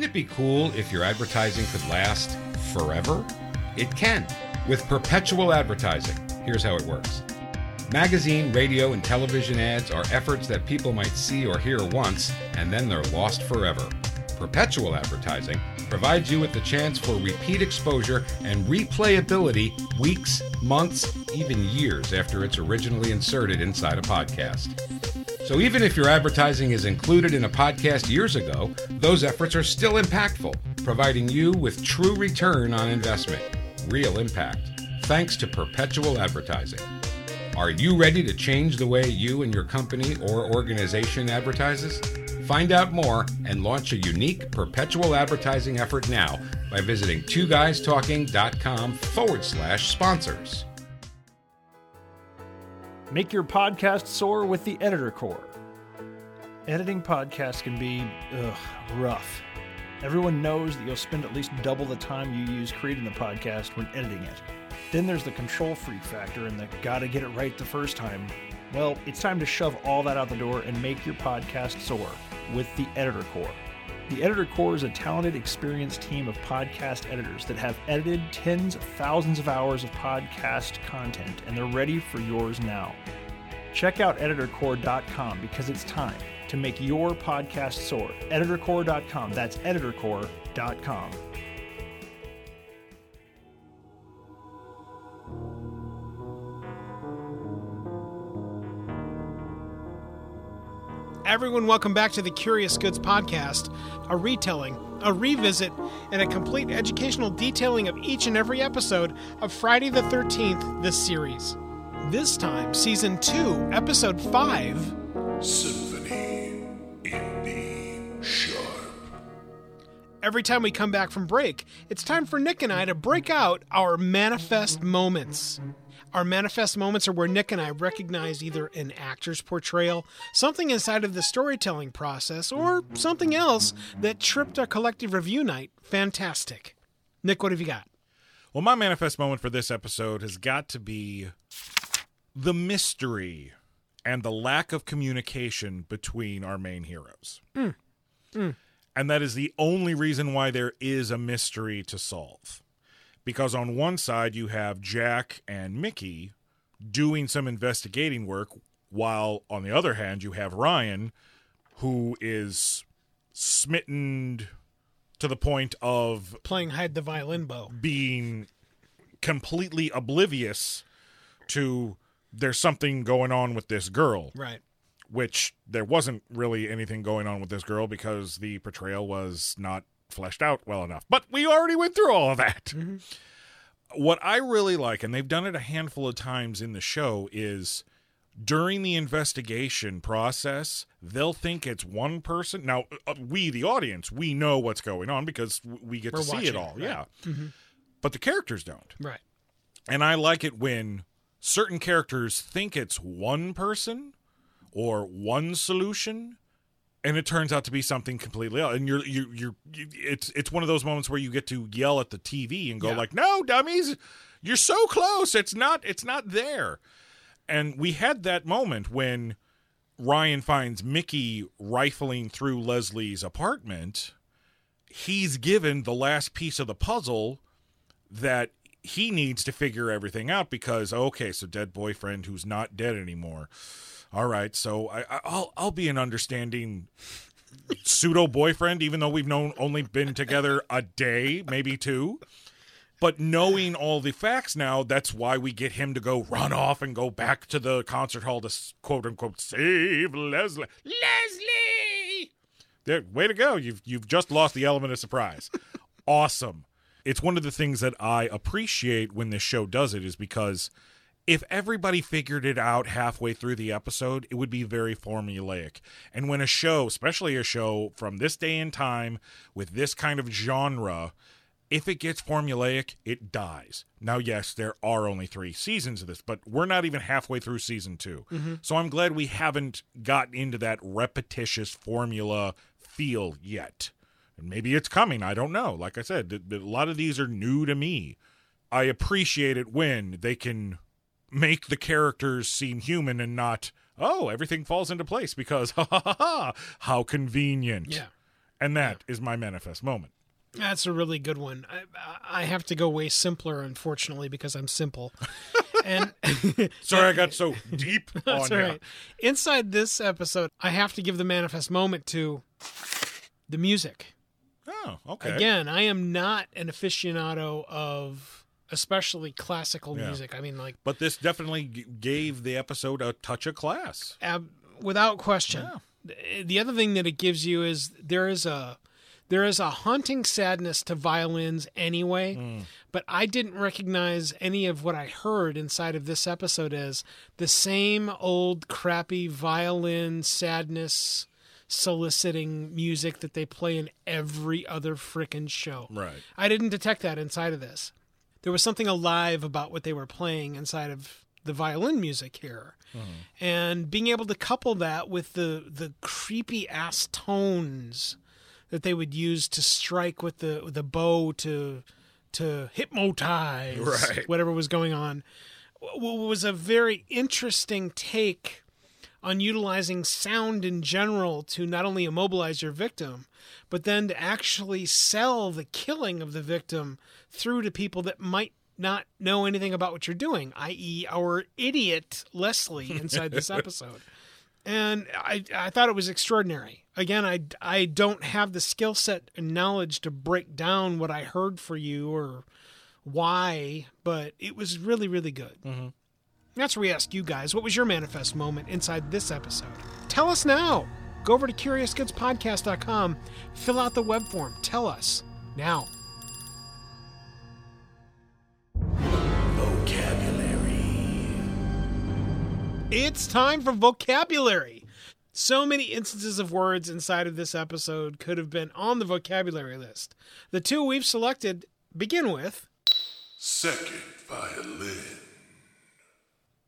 Wouldn't it be cool if your advertising could last forever? It can with perpetual advertising. Here's how it works magazine, radio, and television ads are efforts that people might see or hear once and then they're lost forever. Perpetual advertising provides you with the chance for repeat exposure and replayability weeks, months, even years after it's originally inserted inside a podcast. So even if your advertising is included in a podcast years ago, those efforts are still impactful, providing you with true return on investment, real impact, thanks to perpetual advertising. Are you ready to change the way you and your company or organization advertises? Find out more and launch a unique perpetual advertising effort now by visiting twoguystalking.com forward slash sponsors. Make your podcast soar with the Editor Core. Editing podcasts can be ugh, rough. Everyone knows that you'll spend at least double the time you use creating the podcast when editing it. Then there's the control freak factor and the gotta get it right the first time. Well, it's time to shove all that out the door and make your podcast soar with the Editor Core. The Editor Core is a talented, experienced team of podcast editors that have edited tens of thousands of hours of podcast content, and they're ready for yours now. Check out editorcore.com because it's time to make your podcast soar. Editorcore.com. That's editorcore.com. Everyone, welcome back to the Curious Goods Podcast, a retelling, a revisit, and a complete educational detailing of each and every episode of Friday the 13th, this series. This time, Season 2, Episode 5 Symphony In B Sharp. Every time we come back from break, it's time for Nick and I to break out our manifest moments. Our manifest moments are where Nick and I recognize either an actor's portrayal, something inside of the storytelling process, or something else that tripped our collective review night. Fantastic. Nick, what have you got? Well, my manifest moment for this episode has got to be the mystery and the lack of communication between our main heroes. Hmm. Hmm. And that is the only reason why there is a mystery to solve. Because on one side, you have Jack and Mickey doing some investigating work, while on the other hand, you have Ryan, who is smitten to the point of Playing Hide the Violin Bow. being completely oblivious to there's something going on with this girl. Right. which there wasn't really anything going on with this girl because the portrayal was not fleshed out well enough. But we already went through all of that. What I really like, and they've done it a handful of times in the show, is during the investigation process, they'll think it's one person. Now, uh, we, the audience, we know what's going on because we get We're to see it all. it, right. Mm-hmm. Yeah. But the characters don't. Right. And I like it when certain characters think it's one person or one solution and it turns out to be something completely else. And you're you you're you, it's it's one of those moments where you get to yell at the TV and go Yeah. like, "No, dummies, you're so close. It's not it's not there." And we had that moment when Ryan finds Mickey rifling through Leslie's apartment. He's given the last piece of the puzzle that he needs to figure everything out because okay, so dead boyfriend who's not dead anymore. All right, so I, I'll I'll be an understanding pseudo boyfriend, even though we've known only been together a day, maybe two. But knowing all the facts now, that's why we get him to go run off and go back to the concert hall to quote unquote save Leslie. Leslie, there, way to go! You've you've just lost the element of surprise. awesome. It's one of the things that I appreciate when this show does it is because if everybody figured it out halfway through the episode, it would be very formulaic. And when a show, especially a show from this day and time with this kind of genre, if it gets formulaic, it dies. Now, yes, there are only three seasons of this, but we're not even halfway through season 2 mm-hmm. So I'm glad we haven't gotten into that repetitious formula feel yet. And maybe it's coming. I don't know. Like I said, a lot of these are new to me. I appreciate it when they can make the characters seem human and not, oh, everything falls into place because, ha ha ha, ha how convenient. Yeah. And that is my manifest moment. That's a really good one. I, I have to go way simpler, unfortunately, because I'm simple. and Sorry, I got so deep on that's all you. right. Inside this episode, I have to give the manifest moment to the music. Oh, okay. Again, I am not an aficionado of especially classical Yeah. music. I mean, like But this definitely g- gave the episode a touch of class. ab- without question. The other thing that it gives you is there is a there is a haunting sadness to violins anyway, mm. but I didn't recognize any of what I heard inside of this episode as the same old crappy violin sadness soliciting music that they play in every other frickin' show. Right. I didn't detect that inside of this. There was something alive about what they were playing inside of the violin music here. Mm-hmm. And being able to couple that with the the creepy ass tones that they would use to strike with the with the bow to to hypnotize Right. whatever was going on was a very interesting take on utilizing sound in general to not only immobilize your victim, but then to actually sell the killing of the victim through to people that might not know anything about what you're doing, i.e., our idiot Leslie inside this episode. And I, I thought it was extraordinary. Again, I, I don't have the skill set and knowledge to break down what I heard for you or why, but it was really, really good. Mm-hmm. That's where we ask you guys, what was your manifest moment inside this episode? Tell us now. Go over to CuriousGoodsPodcast.com, fill out the web form, tell us now. Vocabulary. It's time for vocabulary. So many instances of words inside of this episode could have been on the vocabulary list. The two we've selected begin with Second violin.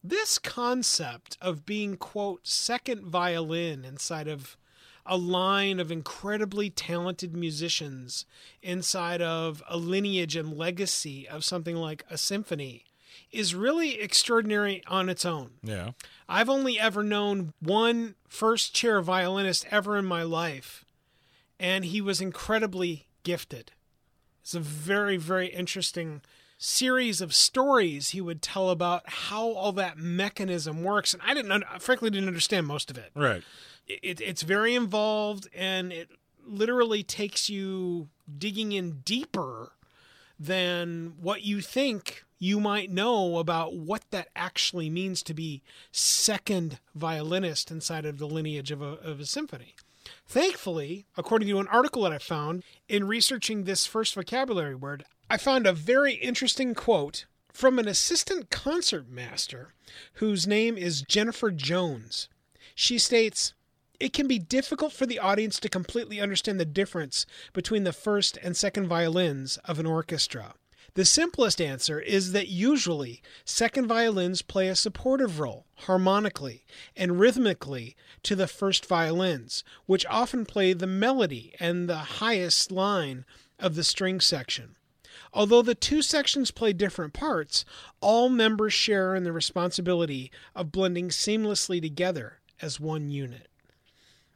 This concept of being quote second violin inside of a line of incredibly talented musicians inside of a lineage and legacy of something like a symphony is really extraordinary on its own. Yeah. I've only ever known one first chair violinist ever in my life, and he was incredibly gifted. It's a very, very interesting series of stories he would tell about how all that mechanism works. And I didn't, un- frankly, didn't understand most of it. Right. It, it's very involved, and it literally takes you digging in deeper than what you think you might know about what that actually means to be second violinist inside of the lineage of a, of a symphony. Thankfully, according to an article that I found in researching this first vocabulary word, I found a very interesting quote from an assistant concert master whose name is Jennifer Jones. She states, it can be difficult for the audience to completely understand the difference between the first and second violins of an orchestra. The simplest answer is that usually second violins play a supportive role, harmonically and rhythmically, to the first violins, which often play the melody and the highest line of the string section. Although the two sections play different parts, all members share in the responsibility of blending seamlessly together as one unit.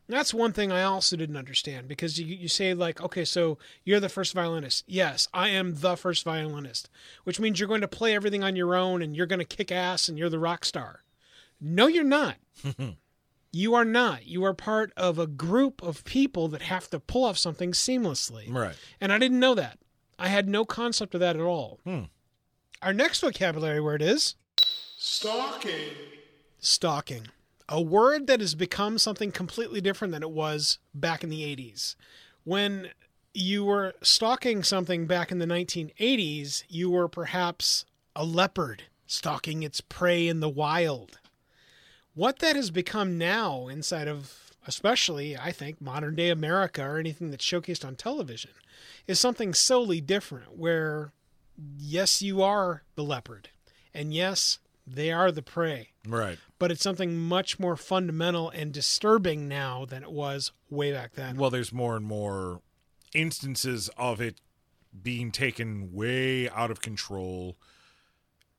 That's one thing I also didn't understand because you, you say, like, okay, so you're the first violinist. Yes, I am the first violinist, which means you're going to play everything on your own and you're going to kick ass and you're the rock star. No, you're not. you are not. You are part of a group of people that have to pull off something seamlessly. Right. And I didn't know that. I had no concept of that at all. Hmm. Our next vocabulary word is Stalking. stalking. A word that has become something completely different than it was back in the 80s. When you were stalking something back in the 1980s, you were perhaps a leopard stalking its prey in the wild. What that has become now inside of, especially, I think, modern day America or anything that's showcased on television, is something solely different where, yes, you are the leopard. And yes, they are the prey Right. but it's something much more fundamental and disturbing now than it was way back then. Well, there's more and more instances of it being taken way out of control.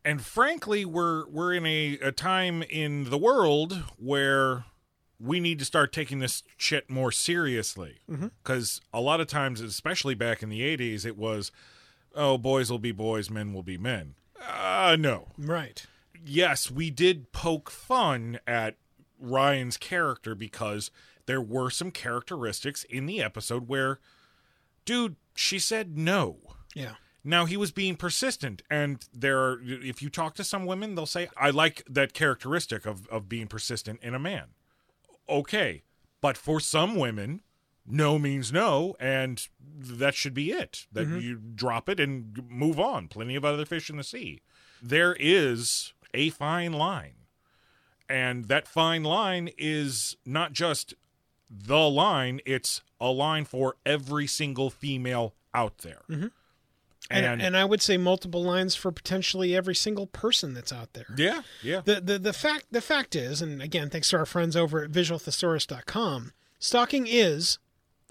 And frankly, we're we're in a, a time in the world where we need to start taking this shit more seriously. Because a lot of times, especially back in the 80s, it was, oh, boys will be boys, men will be men. Uh, no right. yes, we did poke fun at Ryan's character because there were some characteristics in the episode where, dude, she said no. Yeah. Now he was being persistent, and there are. If you talk to some women, they'll say, "I like that characteristic of of being persistent in a man." Okay, but for some women, no means no, and that should be it. That mm-hmm. you drop it and move on. Plenty of other fish in the sea. There is a fine line, and that fine line is not just the line; it's a line for every single female out there. Mm-hmm. And, and I would say multiple lines for potentially every single person that's out there. yeah, yeah. The, the the fact the fact is, and again, thanks to our friends over at visualthesaurus.com, stalking is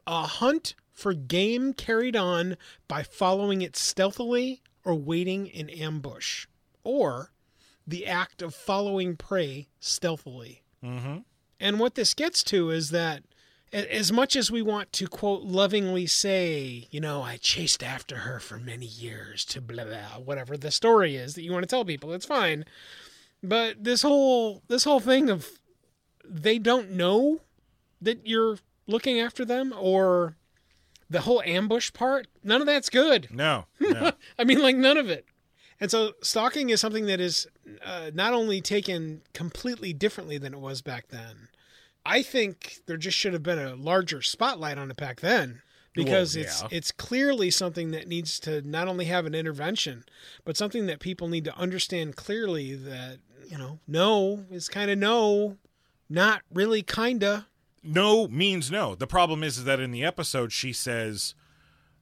a hunt for game carried on by following it stealthily or waiting in ambush, or the act of following prey stealthily. Mm-hmm. And what this gets to is that as much as we want to quote lovingly say, you know, I chased after her for many years to blah blah whatever the story is that you want to tell people, it's fine. But this whole this whole thing of they don't know that you're looking after them or the whole ambush part, none of that's good. No, no. I mean, like none of it. And so, stalking is something that is uh, not only taken completely differently than it was back then. I think there just should have been a larger spotlight on it back then because Well, it's yeah. it's clearly something that needs to not only have an intervention, but something that people need to understand clearly that you know, no is kind of no, not really kinda. no means no. The problem is, is that in the episode she says,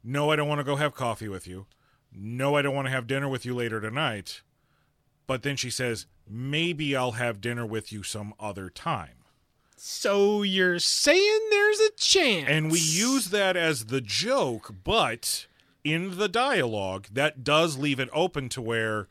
"No, I don't want to go have coffee with you. No, I don't want to have dinner with you later tonight." But then she says, "Maybe I'll have dinner with you some other time." So you're saying there's a chance, And we use that as the joke, but in the dialogue, that does leave it open to where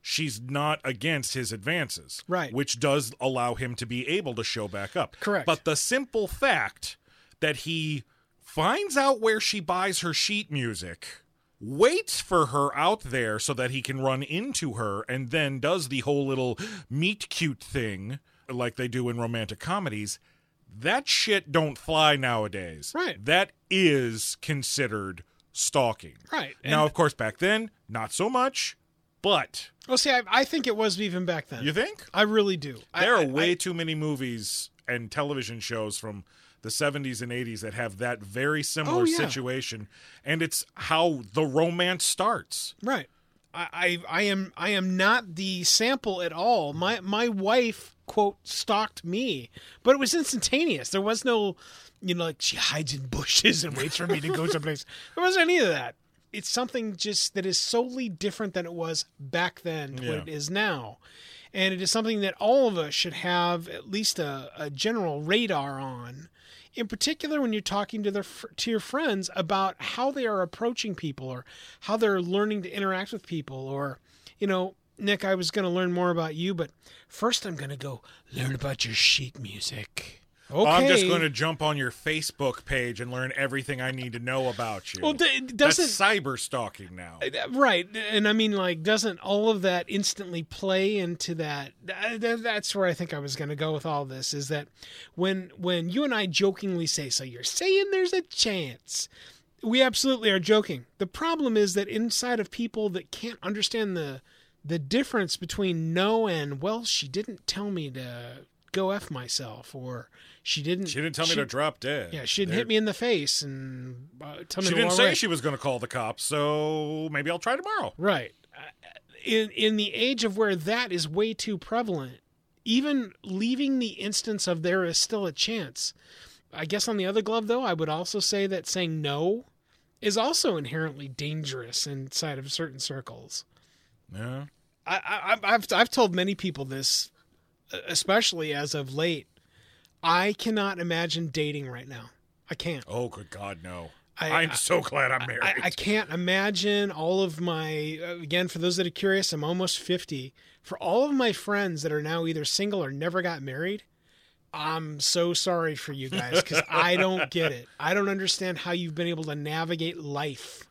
she's not against his advances. Right. Which does allow him to be able to show back up. Correct. But the simple fact that he finds out where she buys her sheet music, waits for her out there so that he can run into her, and then does the whole little meet cute thing like they do in romantic comedies. That shit don't fly nowadays. Right. That is considered stalking. Right. Now, of course, back then, not so much. But Oh, see, I, I think it was even back then. you think I really do. There I- are way I- too many movies and television shows from the 70s and 80s that have that very similar Oh, yeah. situation and it's how the romance starts. Right. I, I am I am not the sample at all. My my wife quote stalked me, but it was instantaneous. There was no, you know, like she hides in bushes and waits for me to go someplace. There wasn't any of that. It's something just that is solely different than it was back then to Yeah. what it is now. And it is something that all of us should have at least a, a general radar on. In particular, when you're talking to their to your friends about how they are approaching people or how they're learning to interact with people, or you know, Nick, I was going to learn more about you, but first I'm going to go learn about your sheet music. Okay. I'm just going to jump on your Facebook page and learn everything I need to know about you. Well, d- That's doesn't cyber stalking now. Uh, right and i mean like doesn't all of that instantly play into that th- uh, th- that's where i think i was going to go with all this is that when when you and i jokingly say so you're saying there's a chance we absolutely are joking the problem is that inside of people that can't understand the the difference between no and well she didn't tell me to go f myself or she didn't She didn't tell me to drop dead. yeah she didn't There- hit me in the face and uh, tell me She didn't say away. she was going to call the cops, so maybe I'll try tomorrow. Right. In in the age of where that is way too prevalent, even leaving the instance of there is still a chance. I guess on the other glove though, I would also say that saying no is also inherently dangerous inside of certain circles. Yeah. I, I I've I've told many people this, especially as of late. I cannot imagine dating right now. I can't. Oh, good God, no. I- am so glad I'm married. I, I can't imagine all of my uh, again for those that are curious i'm almost 50 for all of my friends that are now either single or never got married i'm so sorry for you guys because i don't get it i don't understand how you've been able to navigate life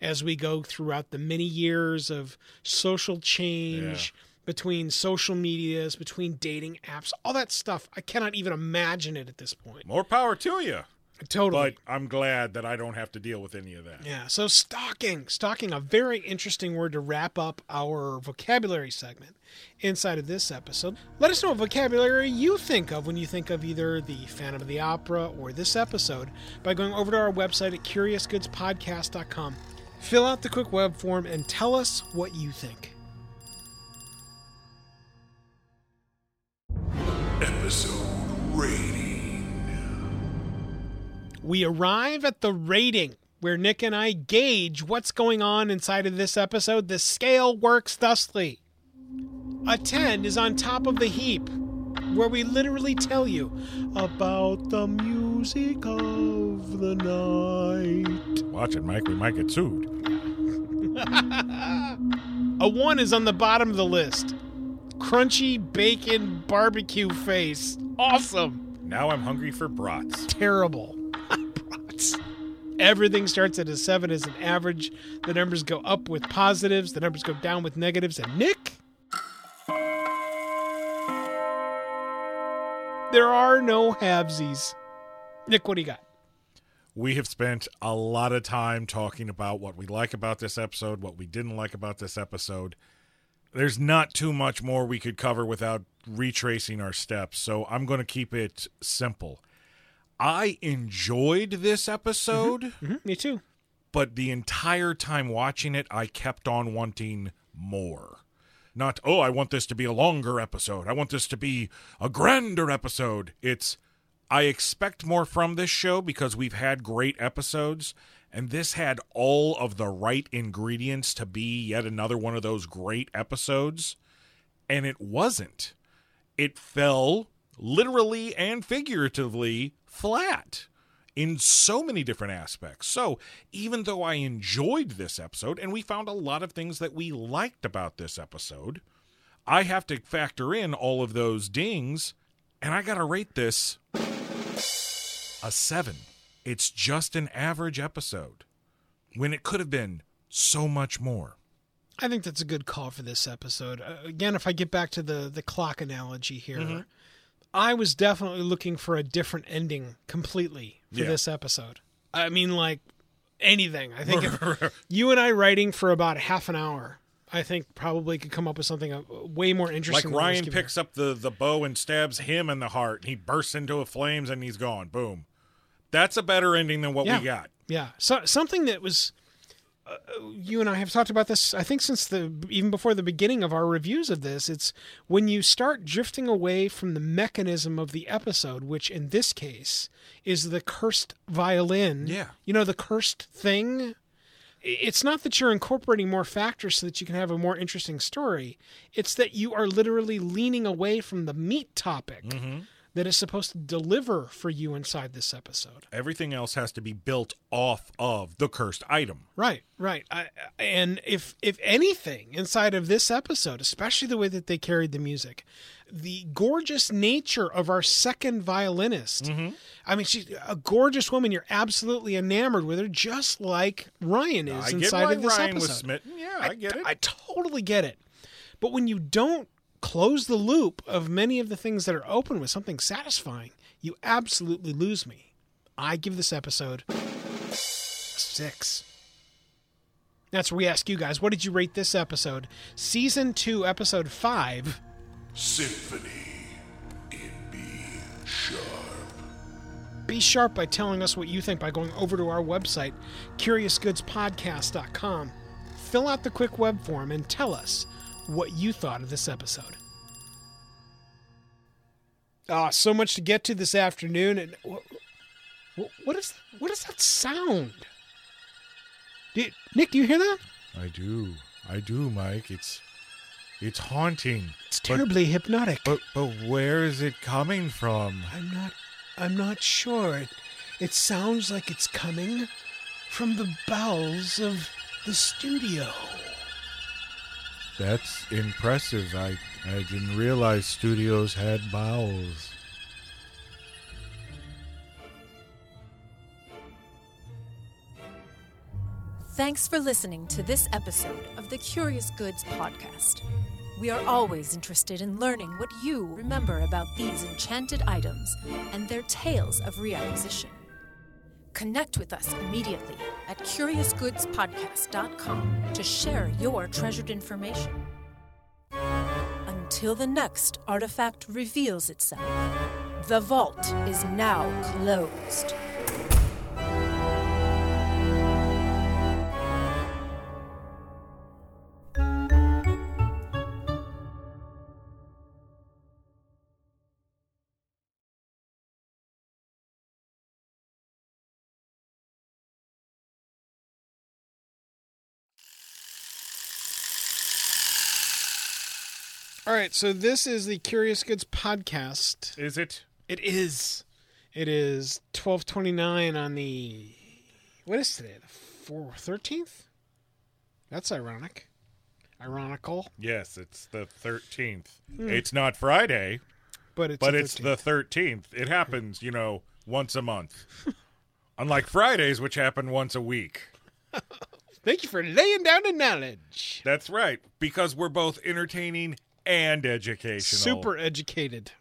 as we go throughout the many years of social change between social medias between dating apps all that stuff i cannot even imagine it at this point More power to you. totally But I'm glad that I don't have to deal with any of that. Yeah, so stalking, stalking, a very interesting word to wrap up our vocabulary segment inside of this episode. Let us know what vocabulary you think of when you think of either the Phantom of the Opera or this episode by going over to our website at curiousgoodspodcast.com. Fill out the quick web form and tell us what you think. Episode rating. We arrive at the rating where Nick and I gauge what's going on inside of this episode. The scale works thusly. A 10 is on top of the heap, where we literally tell you about the music of the night. Watch it, Mike. We might get sued. A 1 is on the bottom of the list. Crunchy bacon barbecue face. Awesome. Now I'm hungry for brats. terrible. Brats. Everything starts at a seven as an average. The numbers go up with positives, the numbers go down with negatives. And Nick? There are no halvesies. Nick, what do you got? We have spent a lot of time talking about what we like about this episode, what we didn't like about this episode. There's not too much more we could cover without retracing our steps, so I'm going to keep it simple. I enjoyed this episode, mm-hmm. Mm-hmm. Me too. but the entire time watching it, I kept on wanting more. Not, oh, I want this to be a longer episode. I want this to be a grander episode. It's, I expect more from this show because we've had great episodes, and this had all of the right ingredients to be yet another one of those great episodes, and it wasn't. It fell literally and figuratively flat in so many different aspects. So, even though I enjoyed this episode and we found a lot of things that we liked about this episode, I have to factor in all of those dings and I got to rate this a 7. It's just an average episode when it could have been so much more. I think that's a good call for this episode. Uh, again, if I get back to the the clock analogy here, I was definitely looking for a different ending completely for Yeah. this episode. I mean, like anything. I think if you and I writing for about half an hour, I think probably could come up with something uh, way more interesting. than Ryan picks up the the bow and stabs him in the heart. And he bursts into a flames and he's gone. Boom. That's a better ending than what Yeah. we got. Yeah, so something that was. Uh, you and I have talked about this. I think since the even before the beginning of our reviews of this, it's when you start drifting away from the mechanism of the episode, which in this case is the cursed violin. Yeah. you know the cursed thing. It's not that you're incorporating more factors so that you can have a more interesting story. It's that you are literally leaning away from the meat topic that is supposed to deliver for you inside this episode. Everything else has to be built off of the cursed item. Right, right. I, and if if anything inside of this episode, especially the way that they carried the music, the gorgeous nature of our second violinist. Mm-hmm. I mean, she's a gorgeous woman. You're absolutely enamored with her, just like Ryan is I inside of this Ryan episode. was smitten. Yeah, I, get it. I totally get it. But when you don't close the loop of many of the things that are open with something satisfying, you absolutely lose me. I give this episode six. That's where we ask you guys, what did you rate this episode? Season 2, episode 5. Symphony in B sharp. Be sharp by telling us what you think by going over to our website, curiousgoodspodcast.com. Fill out the quick web form and tell us what you thought of this episode. Ah, so much to get to this afternoon, and what, what is what is that sound? Do- Nick, do you hear that? I do. I do, Mike. It's it's haunting. It's terribly hypnotic. But but where is it coming from? I'm not I'm not sure. It, it sounds like it's coming from the bowels of the studio. That's impressive. I I didn't realize studios had bowels. Thanks for listening to this episode of the Curious Goods Podcast. We are always interested in learning what you remember about these enchanted items and their tales of reacquisition. Connect with us immediately at CuriousGoodsPodcast.com to share your treasured information. Until the next artifact reveals itself, the vault is now closed. All right, so this is the Curious Goods podcast. Is it? It is. It is twelve twenty nine on the. What is today? The four thirteenth. That's ironic. Ironical, Yes, it's the 13th. Hmm. It's not Friday, but it's but the it's the 13th. It happens, you know, once a month. Unlike Fridays, which happen once a week. Thank you for laying down the knowledge. That's right, because we're both entertaining and educational. Super educated.